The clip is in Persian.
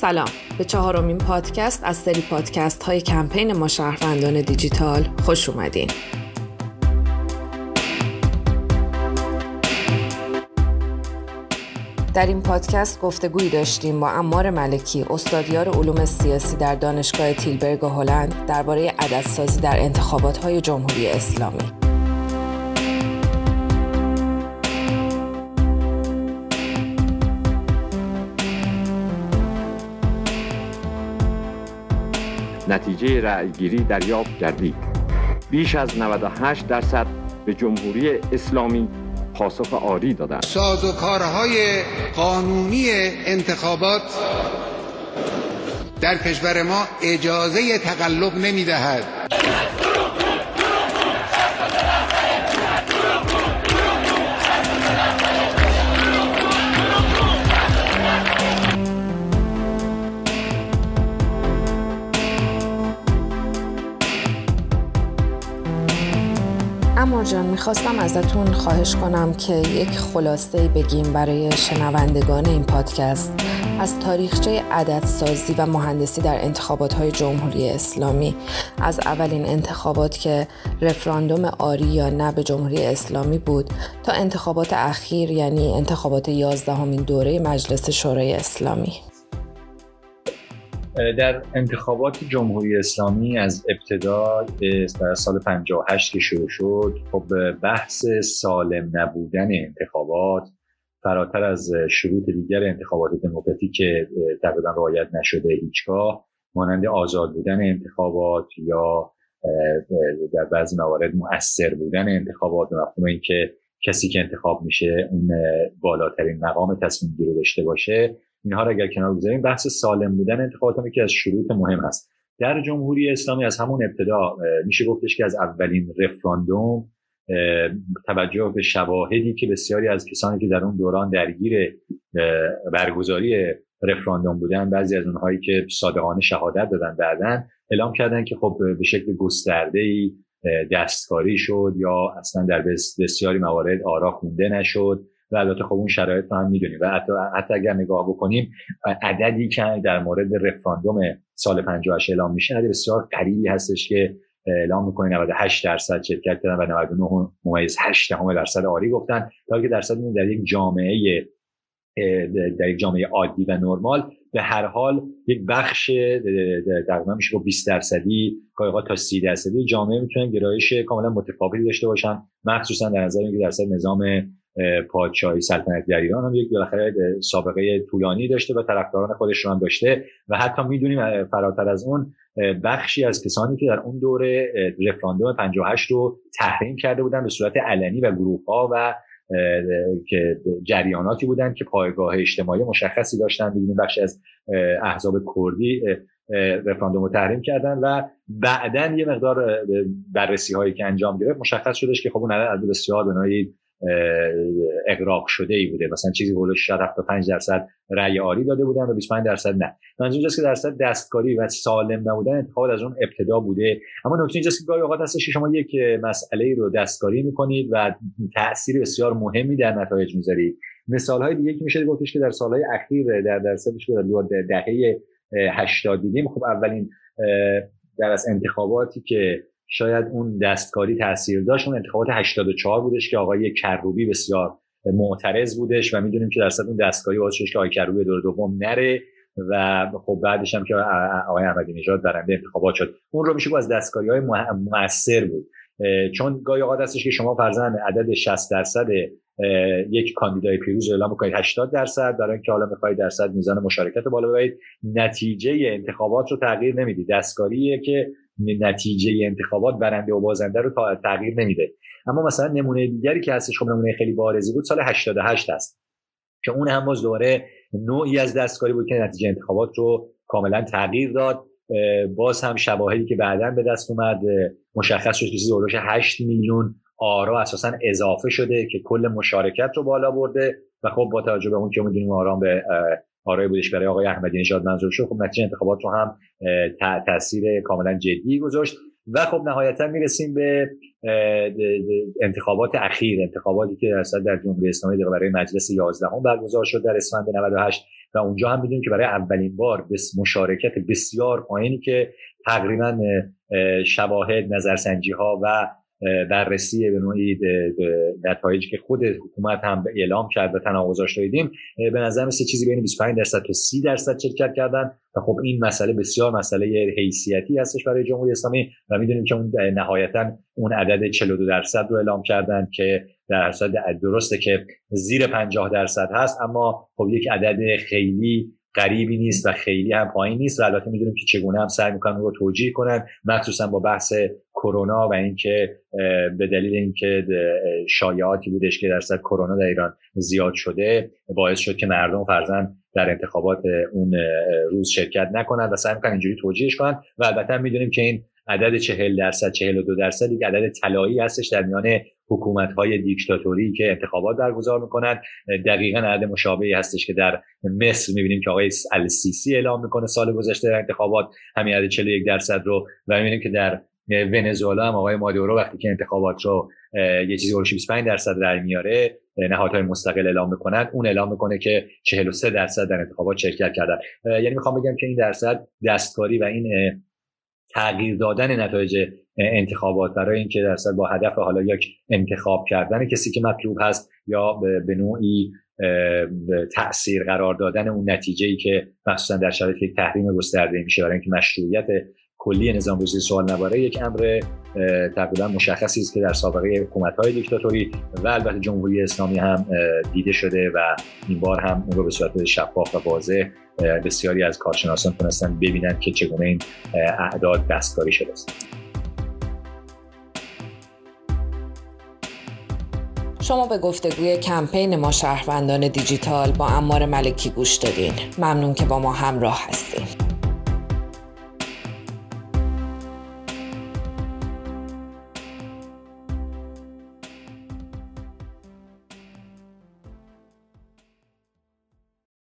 سلام. به چهارمین پادکست از سری پادکست های کمپین ما شهروندان دیجیتال خوش اومدین. در این پادکست گفتگویی داشتیم با امار ملکی استادیار علوم سیاسی در دانشگاه تیلبرگ هلند درباره عددسازی در انتخابات های جمهوری اسلامی. نتیجه رأیگیری دریافت گردید بیش از 98 درصد به جمهوری اسلامی پاسخ آری دادند. سازوکارهای قانونی انتخابات در کشور ما اجازه تقلب نمی‌دهد. اما جان می‌خواستم ازتون خواهش کنم که یک خلاصه بگیم برای شنوندگان این پادکست. از تاریخچه عددسازی و مهندسی در انتخابات های جمهوری اسلامی از اولین انتخابات که رفراندوم آری یا نه به جمهوری اسلامی بود تا انتخابات اخیر یعنی انتخابات یازدهمین دوره مجلس شورای اسلامی. در انتخابات جمهوری اسلامی از ابتدا در سال 58 که شروع شد خب بحث سالم نبودن انتخابات فراتر از شروط دیگر انتخابات دموکراتیک که تقریبا رعایت نشده هیچگاه مانند آزاد بودن انتخابات یا در بعضی موارد مؤثر بودن انتخابات مفهوم اینکه کسی که انتخاب میشه اون بالاترین مقام تصمیم گیری داشته باشه. اینها را اگر کنار بگذاریم بحث سالم بودن انتخابات هم که از شروط مهم هست. در جمهوری اسلامی از همون ابتدا میشه گفتش که از اولین رفراندوم توجه به شواهدی که بسیاری از کسانی که در اون دوران درگیر برگزاری رفراندوم بودن بعضی از اونهایی که صادقانه شهادت دادن بعدن اعلام کردن که خب به شکل گسترده ای دستکاری شد یا اصلا در بسیاری موارد آرا خونده نشد. و البته خب اون شرایط رو هم می‌دونیم. و حتی, حتی اگر نگاه بکنیم عددی که در مورد رفراندوم سال 58 اعلام میشه عدد بسیار قریبی هستش که اعلام می‌کنه. 98 درصد شرکت کردن و 99 ممیز 8 درصد آری گفتن. تا که درصد در یک جامعه در یک جامعه عادی و نرمال به هر حال یک بخش تقریبا میشه با 20 درصدی گاهی تا 30 درصدی جامعه می‌تونن گرایش کاملا متفاوتی داشته باشن. مخصوصا در نظر اینکه درصد نظام پادشاهی سلطنت در ایران هم یک بالاخره سابقه طولانی داشته و طرفداران خودش رو هم داشته و حتی می‌دونیم فراتر از اون بخشی از کسانی که در اون دوره رفراندوم 58 رو تحریم کرده بودن به صورت علنی و گروه ها و که جریاناتی بودن که پایگاه اجتماعی مشخصی داشتن. می‌دونیم بخشی از احزاب کردی رفراندوم رو تحریم کردن و بعدا یه مقدار بررسی هایی که انجام گرفت مشخص شدش که خب اون عدد بسیار بنای اقراق شده ای بوده. مثلا چیزی هولوش 75 درصد رأی آری داده بودن و 25 درصد نه. منظور اینجاست که درصد دستکاری و سالم نبودن انتخابات از اون ابتدا بوده. اما نکته اینجاست که گاهی اوقات هستش که شما یک مسئله رو دستکاری می‌کنید و تاثیر بسیار مهمی در نتایج می‌ذارید. مثال های دیگه که میشه گفتش که در سالهای اخیر در درصدش در دهه 80 دیدیم خب اولین در از انتخاباتی که شاید اون دستکاری تاثیر داشت. اون انتخابات 84 بودش که آقای کروبی بسیار معترض بودش و می‌دونیم که درصد اون دستکاری باعث شد که آقای کروبی دور دوم نره و خب بعدش هم که آقای احمدی نژاد برنده انتخابات شد. اون رو میشه از دستکاری های موثر بود. چون گاهی اوقات هستش که شما فرزند عدد 60 درصد یک کاندیدای پیروز اعلام کنید 80 درصد برای اینکه حالا می‌خواهید درصد میزان مشارکت بالا ببرید نتیجه انتخابات رو تغییر نمی‌دید. دستکاریه که نتیجه انتخابات برنده و بازنده رو تغییر نمیده. اما مثلا نمونه دیگری که هستش خب نمونه خیلی بارزی بود سال 88 هست. که اون هم باز دوره نوعی از دستکاری بود که نتیجه انتخابات رو کاملا تغییر داد. باز هم شواهدی که بعدا به دست اومد مشخص شد که چیزی 8 میلیون آرا اساسا اضافه شده که کل مشارکت رو بالا برده. و خب با توجه به اون که می‌دونیم آرام به آرای بودش برای آقای احمدی نژاد منظور شد. خب نتیجه انتخابات رو هم تاثیر کاملا جدی گذاشت و خب نهایتا می‌رسیم به انتخابات اخیر انتخاباتی که درصد در جمهوری اسلامی برای مجلس 11 هم برگزار شد در اسفند 98 و اونجا هم می‌دونیم که برای اولین بار به مشارکت بسیار پایینی که تقریبا شواهد نظرسنجی ها و بررسی به نوعی نتایجی که خود حکومت هم اعلام کرد و تناقضاش دیدیم به نظر مثل چیزی بین 25 درصد تا 30 درصد شرکت کردن و خب این مسئله بسیار مسئله حیثیتی هستش برای جمهوری اسلامی و می‌دونیم که اون نهایتا اون عدد 42 درصد رو اعلام کردن که در درصد درسته که زیر 50 درصد هست اما خب یک عدد خیلی غریبی نیست و خیلی هم پایین نیست و البته می‌دونیم که چگونه هم سعی می‌کنن رو توجیه کنن مخصوصا با بحث کرونا و اینکه به دلیل اینکه شایعاتی بودش که درصد کرونا در ایران زیاد شده باعث شد که مردم فرزن در انتخابات اون روز شرکت نکنند و سعی می‌کنن اینجوری توجیهش کنن و البته می‌دونیم که این عدد 40 درصد 42 درصد یک عدد طلایی هستش در میان حکومت های دیکتاتوری که انتخابات برگزار می‌کنند دقیقا عدد مشابهی هستش که در مصر می‌بینیم که آقای السیسی اعلام می‌کنه سال گذشته در انتخابات. همین عدد 41 درصد رو و می‌بینیم که در ونزوئلا هم آقای مادورو وقتی که انتخابات رو یه چیزی 25 درصد رای میاره نهادهای مستقل اعلام می‌کنن. اون اعلام می‌کنه که 43 درصد در انتخابات شرکت کردن. یعنی می‌خوام بگم که این درصد دستکاری و این تغییر دادن نتایج انتخابات برای اینکه درصد با هدف حالا یک انتخاب کردن کسی که مطلوب هست یا به نوعی تاثیر قرار دادن اون نتیجه ای که مخصوصا در شرایط تحریم گسترده میشه برای اینکه مشروعیت کلی نظام روزی سوال نباره. یک امر تقریبا مشخصی است که در سابقه حکومت های دیکتاتوری و البته جمهوری اسلامی هم دیده شده و این بار هم اون رو به صورت شفاف و واضح بسیاری از کارشناسان تونستن ببینن که چگونه این اعداد دستکاری شده است. شما به گفتگوی کمپین ما شهروندان دیجیتال با امار ملکی گوش دادین. ممنون که با ما همراه هستید.